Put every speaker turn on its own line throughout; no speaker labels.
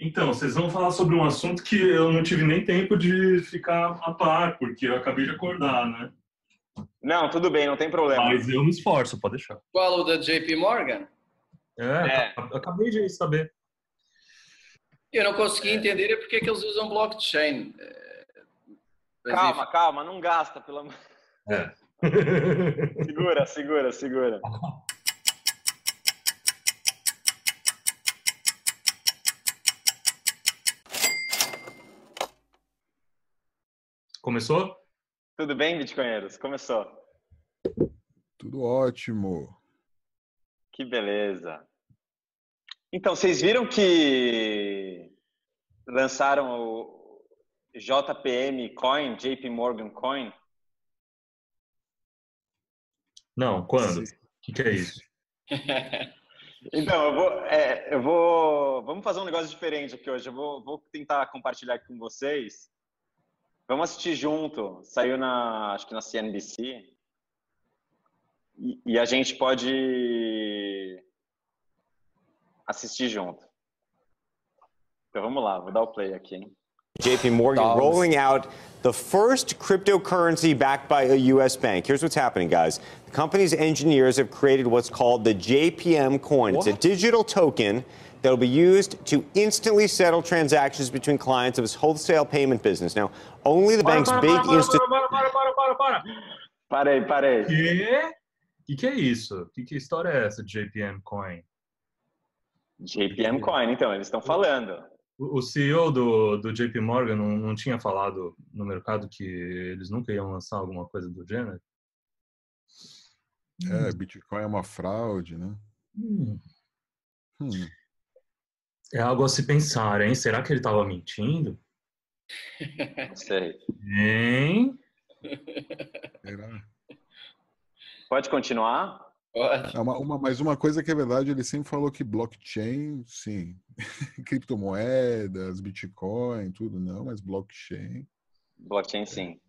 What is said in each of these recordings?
Então, vocês vão falar sobre um assunto que eu não tive nem tempo de ficar a par, porque eu acabei de acordar, né?
Não, tudo bem, não tem problema.
Mas eu me esforço, pode deixar.
Qual o da JP Morgan?
É,
É.
eu acabei de saber.
Eu não consegui entender é porque é que eles usam blockchain. É, mas
Calma,
enfim.
calma, não gasta, pelo amor.
É.
Segura, segura, segura.
Começou?
Tudo bem, Bitcoinheiros? Começou.
Tudo ótimo.
Que beleza. Então, vocês viram que lançaram o JPM Coin, JP Morgan Coin?
Não, quando? O que, que é isso?
Então, eu vou, é, eu vou. Vamos fazer um negócio diferente aqui hoje. Eu vou, vou tentar compartilhar aqui com vocês. Vamos assistir junto. Saiu na, acho que na CNBC. E, e a gente pode assistir junto. Então vamos lá, vou dar o play aqui. Hein?
JP Morgan
Dogs.
rolling out the first cryptocurrency backed by a U.S. bank. Here's what's happening, guys. The company's engineers have created what's called the JPM coin. It's a digital token that will be used to instantly settle transactions between clients of its wholesale payment business. Now, only the bank's
para,
big
para, para, para, para, para, para, para.
Parei, parei.
Quê? O que, que é isso? Que, que história é essa de JPM Coin?
JPM Coin, então, eles estão falando.
O o CEO do, do JP Morgan não, não tinha falado no mercado que eles nunca iam lançar alguma coisa do gênero?
É, Bitcoin é uma fraude, né?
Hum,
Hum,
É algo a se pensar, hein? Será que ele estava mentindo?
Não sei.
Hein?
será?
Pode continuar?
Pode.
É uma, uma, mas uma coisa que é verdade, ele sempre falou que blockchain, sim. Criptomoedas, Bitcoin, tudo não, mas blockchain.
Blockchain, sim.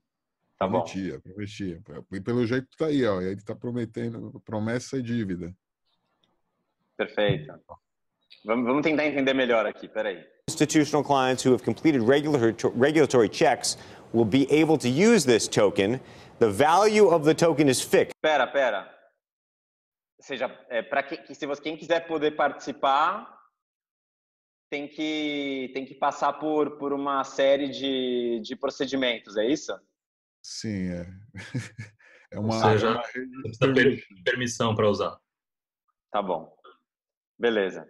Tá bom.
prometia, prometia. E pelo jeito tá aí, ó. Ele tá prometendo promessa e dívida.
Perfeito. Vamos, vamos tentar entender melhor aqui, peraí.
Institutional clients who have completed regular, regulatory checks will be able to use this token. The value of the token is fixed.
Pera, pera. Ou seja, é, para que, que se você, quem quiser poder participar, tem que, tem que passar por, por uma série de, de procedimentos, é isso?
Sim, é. É uma,
seja,
é uma
Você precisa per- permissão para usar.
Tá bom. Beleza.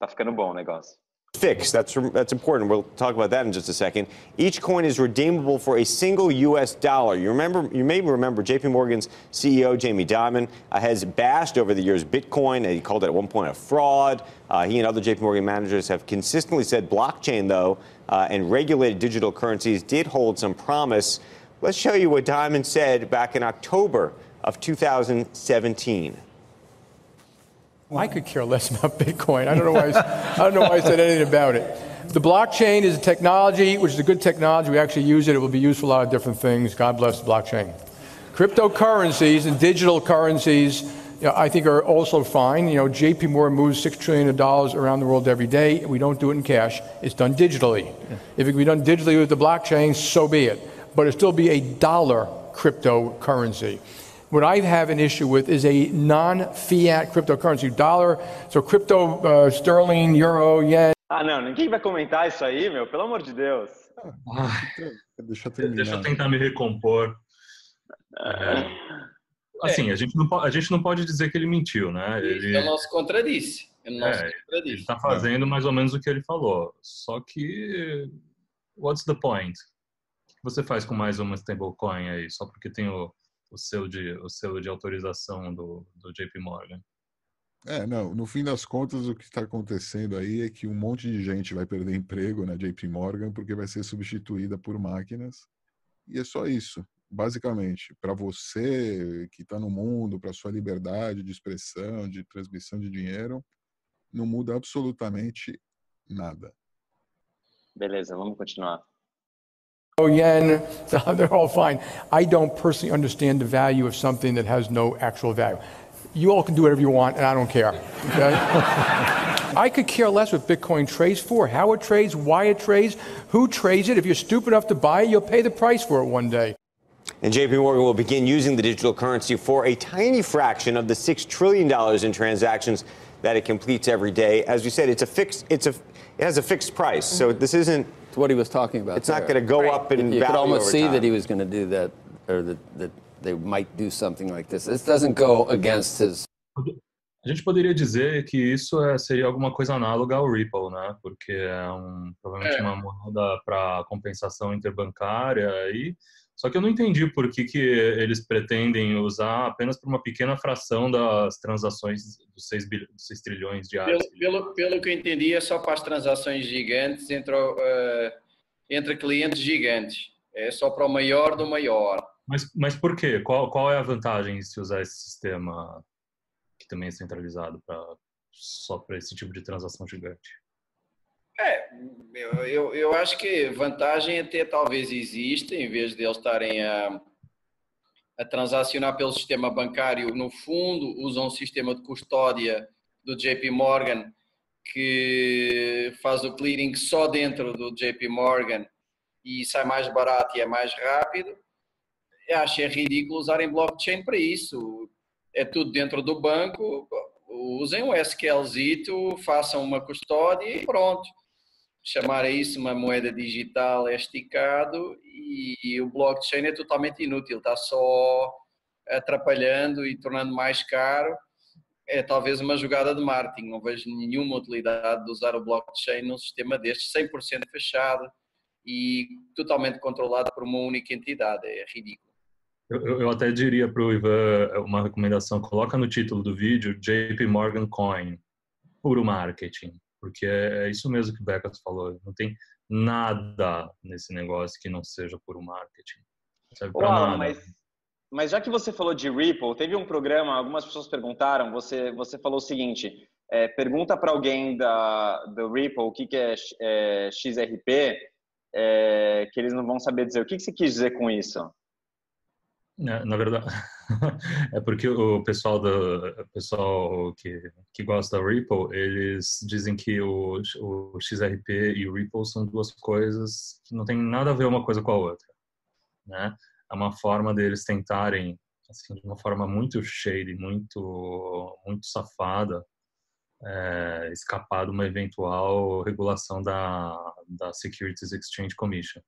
Tá ficando bom o negócio.
fixed. That's that's important. We'll talk about that in just a second. Each coin is redeemable for a single U.S. dollar. You remember, you may remember, J.P. Morgan's CEO Jamie Dimon uh, has bashed over the years Bitcoin. He called it at one point a fraud. Uh, he and other J.P. Morgan managers have consistently said blockchain, though, uh, and regulated digital currencies did hold some promise. Let's show you what Dimon said back in October of 2017.
I could care less about Bitcoin. I don't know why I, I don't know why I said anything about it. The blockchain is a technology, which is a good technology. We actually use it. It will be used for a lot of different things. God bless the blockchain. Cryptocurrencies and digital currencies, you know, I think, are also fine. You know, J.P. Morgan moves six trillion dollars around the world every day. We don't do it in cash. It's done digitally. If it can be done digitally with the blockchain, so be it. But it still be a dollar cryptocurrency. What I have an issue with is a non-fiat cryptocurrency, dollar, so crypto, uh, sterling, euro, yen.
Ah, não, ninguém vai comentar isso aí, meu, pelo amor de Deus.
Ai,
Deixa eu
deixa eu tentar me recompor. É, assim, a gente, não, a gente não pode dizer que ele mentiu, né? Ele,
Ele não se contradisse. Ele não
É,
se
ele
contradisse.
está fazendo mais ou menos o que ele falou. Só que, what's the point? O que você faz com mais uma stablecoin aí, só porque tem o, o, selo, de, o selo de autorização do, do JP Morgan?
É, não, no fim das contas, o que está acontecendo aí é que um monte de gente vai perder emprego na JP Morgan porque vai ser substituída por máquinas. E é só isso, basicamente. Para você que está no mundo, para sua liberdade de expressão, de transmissão de dinheiro, não muda absolutamente nada.
Beleza, vamos continuar.
Yen, they're all fine. I don't personally understand the value of something that has no actual value. You all can do whatever you want, and I don't care. Okay? I could care less what Bitcoin trades for, how it trades, why it trades, who trades it. If you're stupid enough to buy it, you'll pay the price for it one day.
And JP Morgan will begin using the digital currency for a tiny fraction of the $6 trillion in transactions that it completes every day. As you said, it's a fixed, it's a, it has a fixed price. So this isn't.
It's what he was talking about.
It's there. not going to go right. up in
you,
you
could almost see
time.
that he was going to do that, or that, that they might do something like this. This doesn't go against his.
A gente poderia dizer que isso é, seria alguma coisa análoga ao Ripple, né? Porque é um, provavelmente é. uma moeda para compensação interbancária e Só que eu não entendi por que, que eles pretendem usar apenas por uma pequena fração das transações dos 6, bilhões, dos 6 trilhões diários.
Pelo, pelo, pelo, que eu entendi, é só para as transações gigantes entre, uh, entre clientes gigantes. É só para o maior do maior.
Mas, mas por quê? Qual, qual é a vantagem de se usar esse sistema que também é centralizado pra, só para esse tipo de transação gigante?
É, eu, eu acho que vantagem até talvez exista, em vez de eles estarem a, a transacionar pelo sistema bancário, no fundo, usam um sistema de custódia do JP Morgan que faz o clearing só dentro do JP Morgan e sai mais barato e é mais rápido. Eu acho é ridículo usarem blockchain para isso. É tudo dentro do banco. Usem o SQLzito, façam uma custódia e pronto chamar a isso uma moeda digital é esticado e, o blockchain é totalmente inútil, está só atrapalhando e tornando mais caro. É talvez uma jogada de marketing, não vejo nenhuma utilidade de usar o blockchain num sistema destes 100% fechado e totalmente controlado por uma única entidade, é ridículo.
Eu, eu até diria para o Ivan uma recomendação: coloca no título do vídeo JP Morgan Coin, puro marketing porque é, é isso mesmo que o Beckett falou, não tem nada nesse negócio que não seja por marketing.
Serve Uau, nada. Mas, mas já que você falou de Ripple, teve um programa, algumas pessoas perguntaram, você, você falou o seguinte, é, pergunta para alguém da, do Ripple o que, que é, é XRP, é, que eles não vão saber dizer. O que, que você quis dizer com isso?
Na, na verdade, é porque o pessoal do pessoal que, que gosta da Ripple, eles dizem que o, o XRP e o Ripple são duas coisas que não tem nada a ver uma coisa com a outra, né? É uma forma deles tentarem, assim, de uma forma muito shady, muito muito safada, é, escapar de uma eventual regulação da da Securities Exchange Commission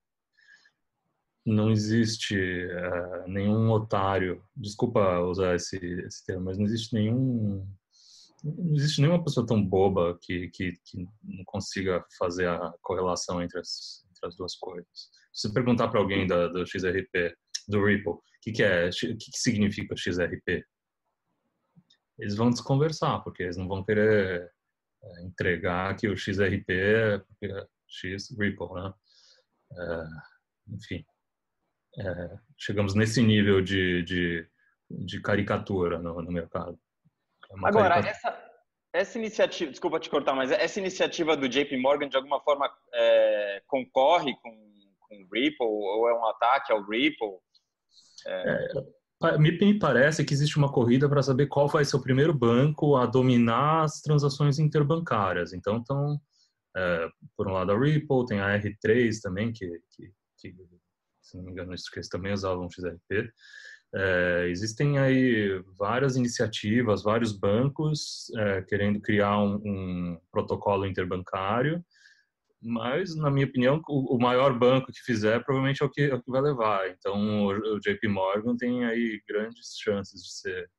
não existe uh, nenhum otário, desculpa usar esse, esse termo, mas não existe nenhum não existe nenhuma pessoa tão boba que, que, que não consiga fazer a correlação entre as, entre as duas coisas. Se você perguntar para alguém da, do XRP, do Ripple, o que, que é, o que, que significa XRP, eles vão desconversar, porque eles não vão querer é, entregar que o XRP é, é X Ripple, né? É, enfim, é, chegamos nesse nível de, de, de caricatura no, no mercado.
É Agora, caricatura. essa, essa iniciativa, desculpa te cortar, mas essa iniciativa do JP Morgan de alguma forma é, concorre com, com o Ripple ou é um ataque ao Ripple?
É... É, me, me, parece que existe uma corrida para saber qual vai ser o primeiro banco a dominar as transações interbancárias. Então, então por um lado a Ripple, tem a R3 também, que, que, que se não me engano, que eles também usavam XRP. É, existem aí várias iniciativas, vários bancos é, querendo criar um, um, protocolo interbancário, mas, na minha opinião, o, o, maior banco que fizer provavelmente é o que, é o que vai levar. Então, o, o, JP Morgan tem aí grandes chances de ser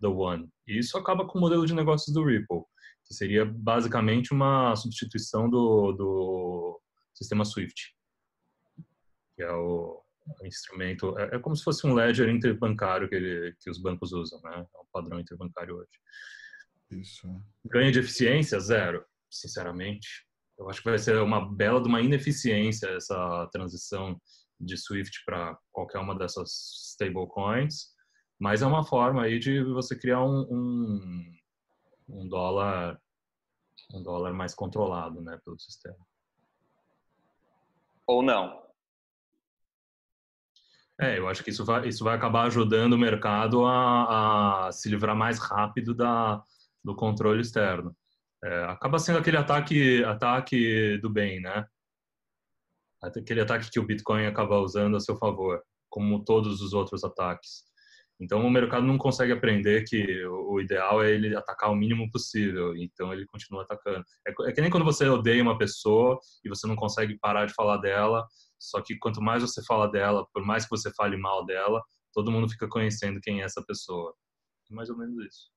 the one. E isso acaba com o modelo de negócios do Ripple, que seria basicamente uma substituição do, do sistema SWIFT que é o, o instrumento, é, é, como se fosse um ledger interbancário que, ele, que os bancos usam, né? É um padrão interbancário hoje.
Isso.
Ganho de eficiência? Zero, sinceramente. Eu acho que vai ser uma bela de uma ineficiência essa transição de Swift para qualquer uma dessas stablecoins, mas é uma forma aí de você criar um, um, um dólar um dólar mais controlado, né, pelo sistema.
Ou não.
É, eu acho que isso vai, isso vai acabar ajudando o mercado a, a se livrar mais rápido da, do controle externo. É, acaba sendo aquele ataque, ataque do bem, né? Aquele ataque que o Bitcoin acaba usando a seu favor, como todos os outros ataques. Então o mercado não consegue aprender que o ideal é ele atacar o mínimo possível. Então ele continua atacando. É, é que nem quando você odeia uma pessoa e você não consegue parar de falar dela. Só que quanto mais você fala dela, por mais que você fale mal dela, todo mundo fica conhecendo quem é essa pessoa. É mais ou menos isso.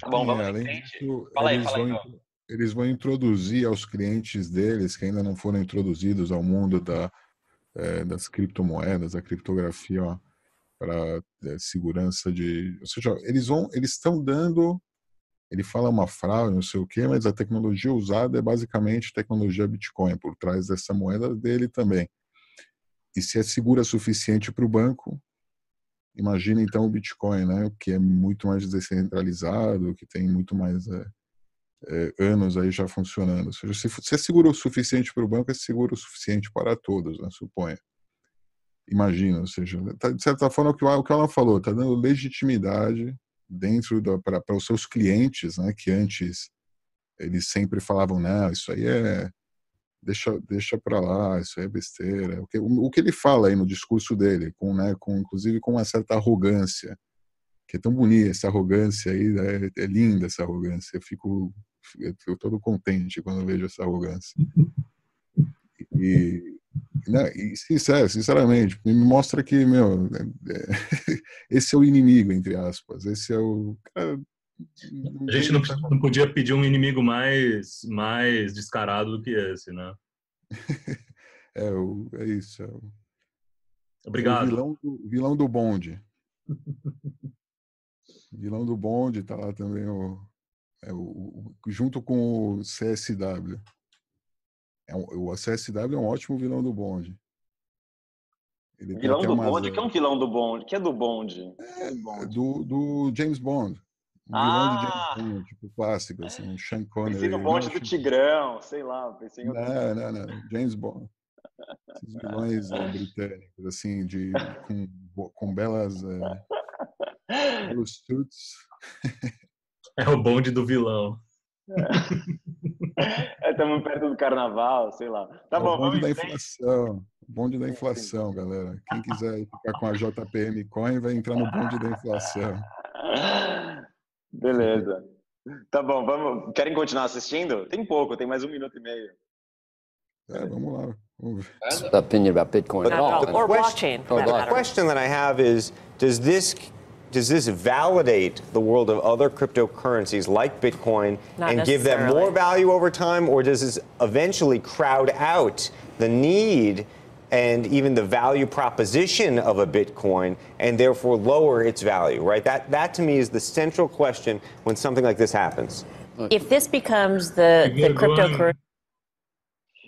Tá bom, vamos
É, além disso,
Fala aí,
eles,
fala aí,
vão, eles vão introduzir aos clientes deles, que ainda não foram introduzidos ao mundo da, eh, das criptomoedas, da criptografia para segurança de. Ou seja, eles vão, eles estão dando. Ele fala uma fraude, não sei o quê, mas a tecnologia usada é basicamente tecnologia Bitcoin, por trás dessa moeda dele também. E se é segura suficiente para o banco, imagina então o Bitcoin, né, que é muito mais descentralizado, que tem muito mais é, é, anos aí já funcionando. Ou seja, se, se é seguro o suficiente para o banco, é seguro o suficiente para todos, né, suponha. Imagina, ou seja, tá, de certa forma, que o, que o falou, está dando legitimidade dentro para os seus clientes, né, que antes eles sempre falavam, não, isso aí é deixa deixa para lá, isso aí é besteira. O que, o, o que ele fala aí no discurso dele, com, né, com inclusive com uma certa arrogância, que é tão bonita essa arrogância aí, né, é, linda essa arrogância. Eu fico eu fico todo contente quando vejo essa arrogância. E, né, e sincero, sinceramente, me mostra que, meu, é, esse é o inimigo, entre aspas. Esse é o. Cara,
A gente não, não podia pedir um inimigo mais, mais descarado do que esse, né?
É, o, é isso. É o, é o
Obrigado.
vilão, do, vilão do bonde. vilão do bonde, tá lá também o, é o- junto com o CSW. É um- o CSW é um ótimo vilão do bonde. Ele
Vilão do bonde? que é um vilão do bonde? que é do bonde?
é,
Do
do, James Bond. Um vilão de
Ah!
James Bond, tipo clássico, assim, um Sean Connery.
Pensei no bonde do
Sean-
Tigrão, sei lá. Pensei em outro.
Não, não, não. James Bond. Esses vilões eh, britânicos, assim, de, com, com belas, eh, belos suits.
É o bonde do vilão.
Estamos perto do carnaval, sei lá. Tá
É
bom,
o bonde
vamos
da inflação. o Bonde da
sim.
inflação, galera. Quem quiser ficar com a JPM Coin vai entrar no bonde da inflação.
Beleza. Tá bom, vamos. Querem continuar assistindo? Tem pouco, tem mais um minuto e meio.
É, vamos lá. Vamos ver.
The opinion about Bitcoin at
But
all.
the
or blockchain, matter.
question that I have is does this does this validate the world of other cryptocurrencies like Bitcoin
Not
and give them more value over time or does this eventually crowd out the need and even the value proposition of a Bitcoin and therefore lower its value, right? That that to me is the central question when something like this happens.
If this becomes the, the cryptocurrency,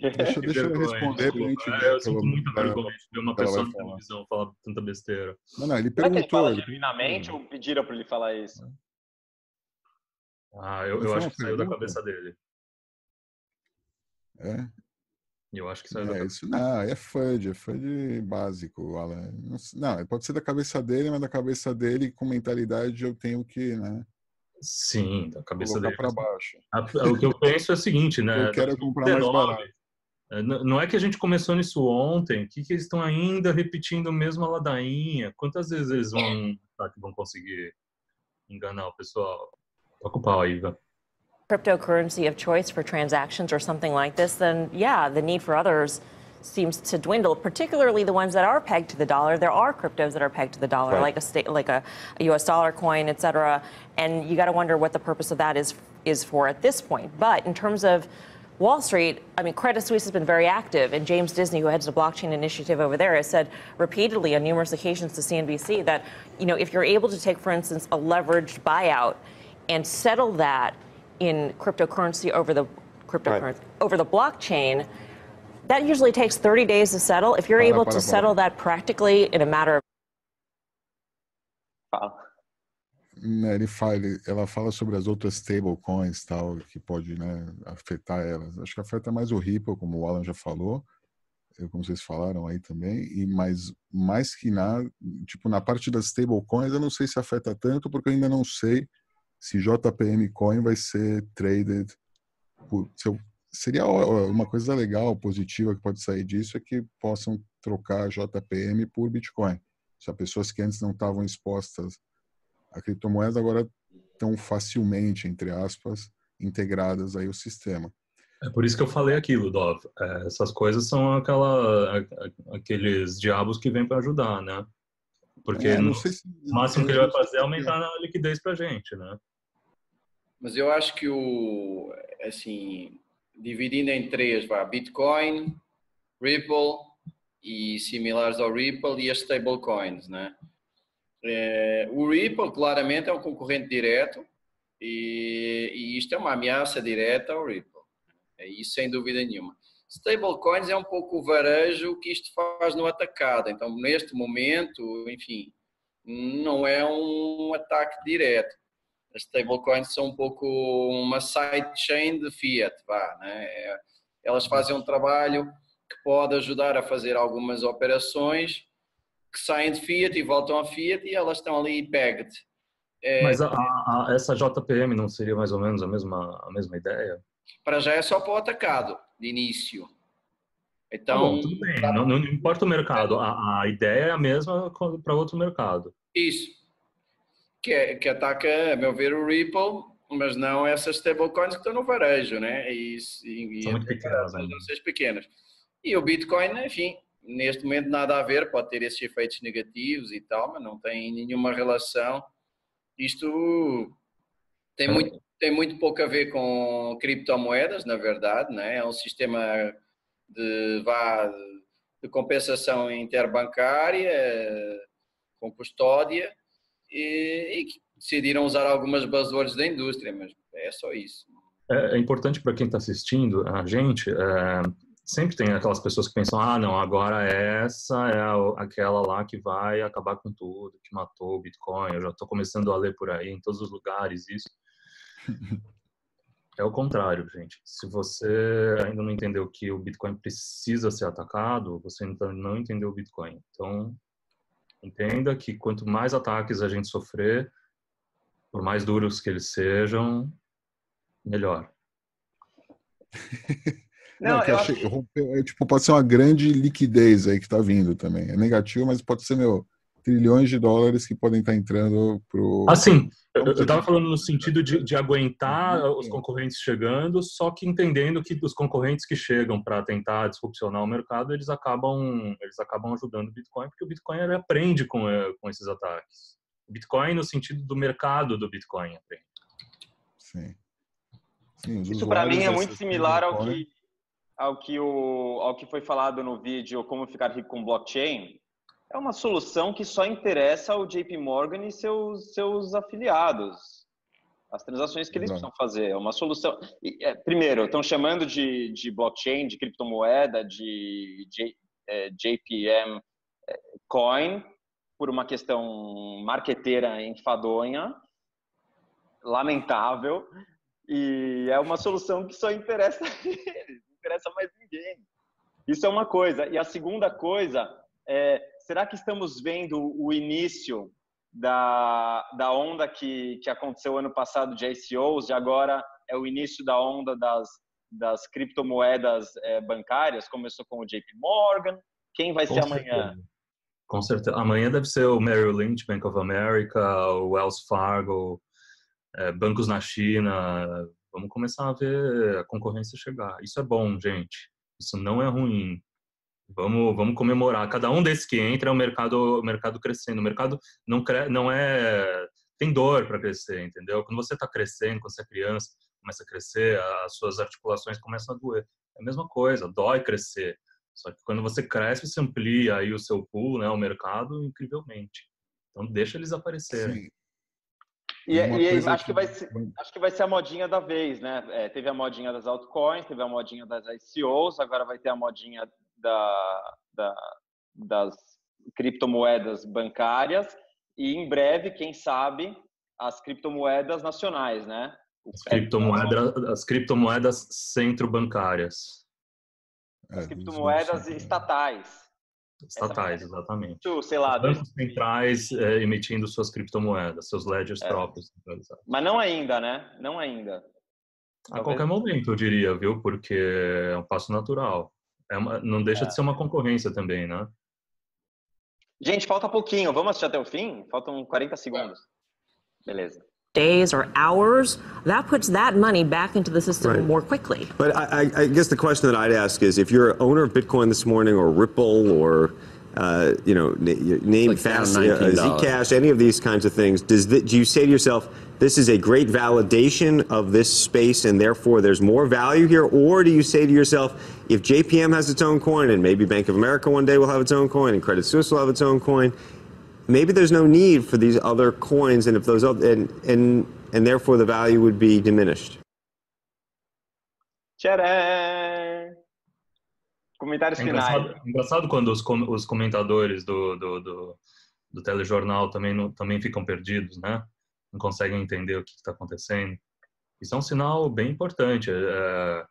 Deixa, deixa eu responder pra gente ver.
É, Eu sinto
pelo-
muita vergonha de ver uma pessoa na televisão falar tanta besteira.
Não, não, ele
Será que ele
perguntou.
fala
ele
genuinamente ou pediram para ele falar isso?
Ah, eu, eu acho que saiu da cabeça dele.
É,
Eu acho que saiu da
é
cabeça
isso. Não, é FUD, é FUD básico, Alan. Não, pode ser da cabeça dele, mas da cabeça dele, com mentalidade, eu tenho que né,
Sim, da cabeça dele.
para baixo.
A- O que eu penso é o seguinte, né?
Eu quero comprar mais
2019,
barato.
Não é que a gente começou nisso ontem, que, que eles estão ainda repetindo a mesma ladainha? Quantas vezes eles vão, tá, que vão conseguir enganar o pessoal? Toca o pau aí, Iva.
cryptocurrency of choice for transactions or something like this, then yeah, the need for others seems to dwindle, particularly the ones that are pegged to the dollar. There are cryptos that are pegged to the dollar,
Right.
like a state, like a, a U.S. dollar coin, et cetera. And you got to wonder what the purpose of that is is for at this point. But in terms of Wall Street, I mean, Credit Suisse has been very active, and James Disney, who heads the blockchain initiative over there, has said repeatedly on numerous occasions to CNBC that, you know, if you're able to take, for instance, a leveraged buyout and settle that in cryptocurrency over the cryptocurrency over the blockchain, that usually takes 30 days to settle. If you're able to settle that practically in a matter of
Fala.
Né, Ele fala, ela fala sobre as outras stablecoins tal que pode né, afetar elas. Acho que afeta mais o Ripple, como o Alan já falou, como vocês falaram aí também. E mais mais que na tipo na parte das stablecoins, eu não sei se afeta tanto porque eu ainda não sei se JPM Coin vai ser traded por, se eu, seria uma coisa legal, positiva que pode sair disso é que possam trocar JPM por Bitcoin. Se as pessoas que antes não estavam expostas a criptomoedas agora estão facilmente, entre aspas, integradas aí ao sistema.
É por isso que eu falei aquilo, Dov. É, essas coisas são aquela, aqueles diabos que vêm para ajudar, né? Porque é, no, se, o máximo que ele vai fazer é aumentar a liquidez para a gente, né?
Mas eu acho que o, assim, dividindo em três, vá, Bitcoin, Ripple e similares ao Ripple e as stablecoins, né? É, o Ripple claramente é um concorrente direto e, e isto é uma ameaça direta ao Ripple. É isso sem dúvida nenhuma. Stablecoins é um pouco o varejo que isto faz no atacado. Então, neste momento, enfim, não é um ataque direto. As stablecoins são um pouco uma sidechain de fiat, vá, né? É, elas fazem um trabalho que pode ajudar a fazer algumas operações que saem de fiat e voltam a fiat e elas estão ali pegged.
É, Mas a, a, essa JPM não seria mais ou menos a mesma, a mesma ideia?
Para já é só para o atacado, de início. Então, tá
tudo bem. Não, não, importa o mercado. A, a ideia é a mesma para outro mercado.
Isso. Que, é, que ataca, a meu ver, o Ripple, mas não essas stablecoins que estão no varejo, né? E,
e, São muito pequenas. Né?
pequenas. E o Bitcoin, enfim, neste momento nada a ver, pode ter esses efeitos negativos e tal, mas não tem nenhuma relação. Isto tem é. muito, tem muito pouco a ver com criptomoedas, na verdade, né? é um sistema de, vá, de compensação interbancária, com custódia, e, e decidiram usar algumas buzzwords da indústria, mas é só isso.
É, é importante para quem está assistindo a gente, é, sempre tem aquelas pessoas que pensam, ah, não, agora essa é aquela lá que vai acabar com tudo, que matou o Bitcoin. Eu já estou começando a ler por aí em todos os lugares isso. É o contrário, gente. Se você ainda não entendeu que o Bitcoin precisa ser atacado, você ainda não entendeu o Bitcoin. Então, entenda que quanto mais ataques a gente sofrer, por mais duros que eles sejam, melhor.
Não, não eu achei, acho... é, tipo, pode ser uma grande liquidez aí que está vindo também. É negativo, mas pode ser, meu, trilhões de dólares que podem estar tá entrando pro.
Assim, eu estava falando no sentido de, de aguentar uhum. os concorrentes chegando, só que entendendo que os concorrentes que chegam para tentar disrupcionar o mercado, eles acabam, eles acabam ajudando o Bitcoin, porque o Bitcoin ele aprende com, eh, com esses ataques. O Bitcoin no sentido do mercado do Bitcoin aprende.
Sim.
Sim Isso para mim é muito similar ao que ao que, o, ao que foi falado no vídeo Como Ficar Rico com Blockchain, é uma solução que só interessa ao JP Morgan e seus, seus afiliados. As transações que eles precisam fazer. É uma solução. É, primeiro, estão chamando de, de blockchain, de criptomoeda, de é, JPM é, Coin, por uma questão marqueteira enfadonha, lamentável, e é uma solução que só interessa a eles interessa mais ninguém. Isso é uma coisa. E a segunda coisa é, será que estamos vendo o início da, da onda que, que aconteceu ano passado de ICOs e agora é o início da onda das, das criptomoedas é, bancárias? Começou com o JP Morgan. Quem vai com ser certeza. amanhã?
Com certeza. Amanhã deve ser o Merrill Lynch, Bank of America, o Wells Fargo, é, bancos na China, Vamos começar a ver a concorrência chegar. Isso é bom, gente. Isso não é ruim. Vamos, vamos comemorar. Cada um desses que entra é o mercado, o mercado crescendo. O mercado não, cre... não é. Tem dor para crescer, entendeu? Quando você está crescendo, quando você é criança, começa a crescer, as suas articulações começam a doer. É a mesma coisa, dói crescer. Só que quando você cresce, você amplia aí o seu pool, né, o mercado, incrivelmente. Então deixa eles aparecerem. Sim.
E, e acho, que vai ser, acho que vai ser a modinha da vez, né? É, teve a modinha das altcoins, teve a modinha das ICOs, agora vai ter a modinha da, da, das criptomoedas bancárias e em breve, quem sabe, as criptomoedas nacionais, né?
As criptomoedas, as criptomoedas centro-bancárias.
As criptomoedas estatais.
Estatais, exatamente.
Sei lá,
Os bancos centrais é, emitindo suas criptomoedas, seus ledgers
É.
próprios.
mas não ainda, né? Não ainda.
A
Talvez-
qualquer momento, eu diria, viu? Porque é um passo natural. É uma- não deixa
É.
de ser uma concorrência também, né?
Gente, falta pouquinho. Vamos assistir até o fim? Faltam 40 segundos. Beleza.
Days or hours, that puts that money back into the system
Right.
more quickly.
But I, I, I guess the question that I'd ask is, if you're an owner of Bitcoin this morning, or Ripple, or uh, you know, na- name
Like
fast, uh, Zcash, any of these kinds of things, does th- do you say to yourself, this is a great validation of this space, and therefore there's more value here, or do you say to yourself, if JPM has its own coin, and maybe Bank of America one day will have its own coin, and Credit Suisse will have its own coin, maybe there's no need for these other coins, and if those other, and and and therefore the value would be diminished.
Tcharam! Comentários
É
finais.
engraçado, engraçado quando os, com- os comentadores do, do, do, do telejornal também, não, também ficam perdidos, né? Não conseguem entender o que está acontecendo. Isso é um sinal bem importante. é,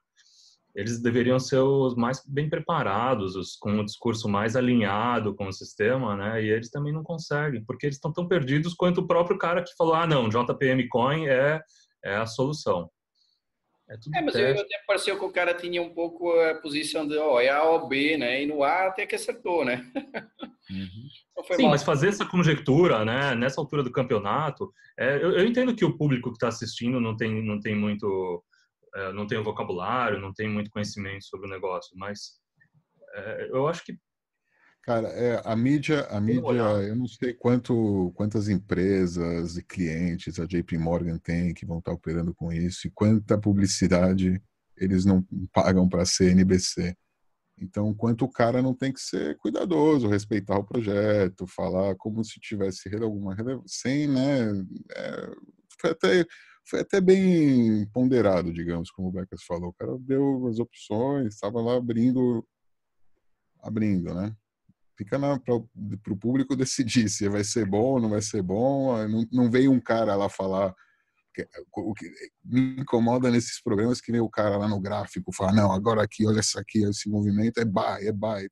eles deveriam ser os mais bem preparados, os, com um discurso mais alinhado com o sistema, né? E eles também não conseguem, porque eles estão tão perdidos quanto o próprio cara que falou: ah, não, JPM Coin é, é a solução. É tudo
É, mas eu, até pareceu que o cara tinha um pouco a posição de, ó, é A ou B, né? E no A até que acertou, né? Não foi
Sim,
mal.
mas fazer essa conjectura, né, nessa altura do campeonato, é, eu, eu entendo que o público que está assistindo não tem, não tem muito, é, não tem o vocabulário, não tem muito conhecimento sobre o negócio, mas é, eu acho que
Cara, é, a mídia, a mídia, eu não sei quanto, quantas empresas e clientes a JP Morgan tem que vão estar operando com isso e quanta publicidade eles não pagam para a CNBC. Então, quanto o cara não tem que ser cuidadoso, respeitar o projeto, falar como se tivesse alguma relevância, sem, né? é, foi, até, foi até bem ponderado, digamos, como o Becas falou. O cara deu as opções, estava lá abrindo, abrindo, né? Fica para o público decidir se vai ser bom não vai ser bom. Não, não veio um cara lá falar. O que me incomoda nesses programas que vem o cara lá no gráfico falar: não, agora aqui, olha isso aqui, esse movimento é buy, é buy.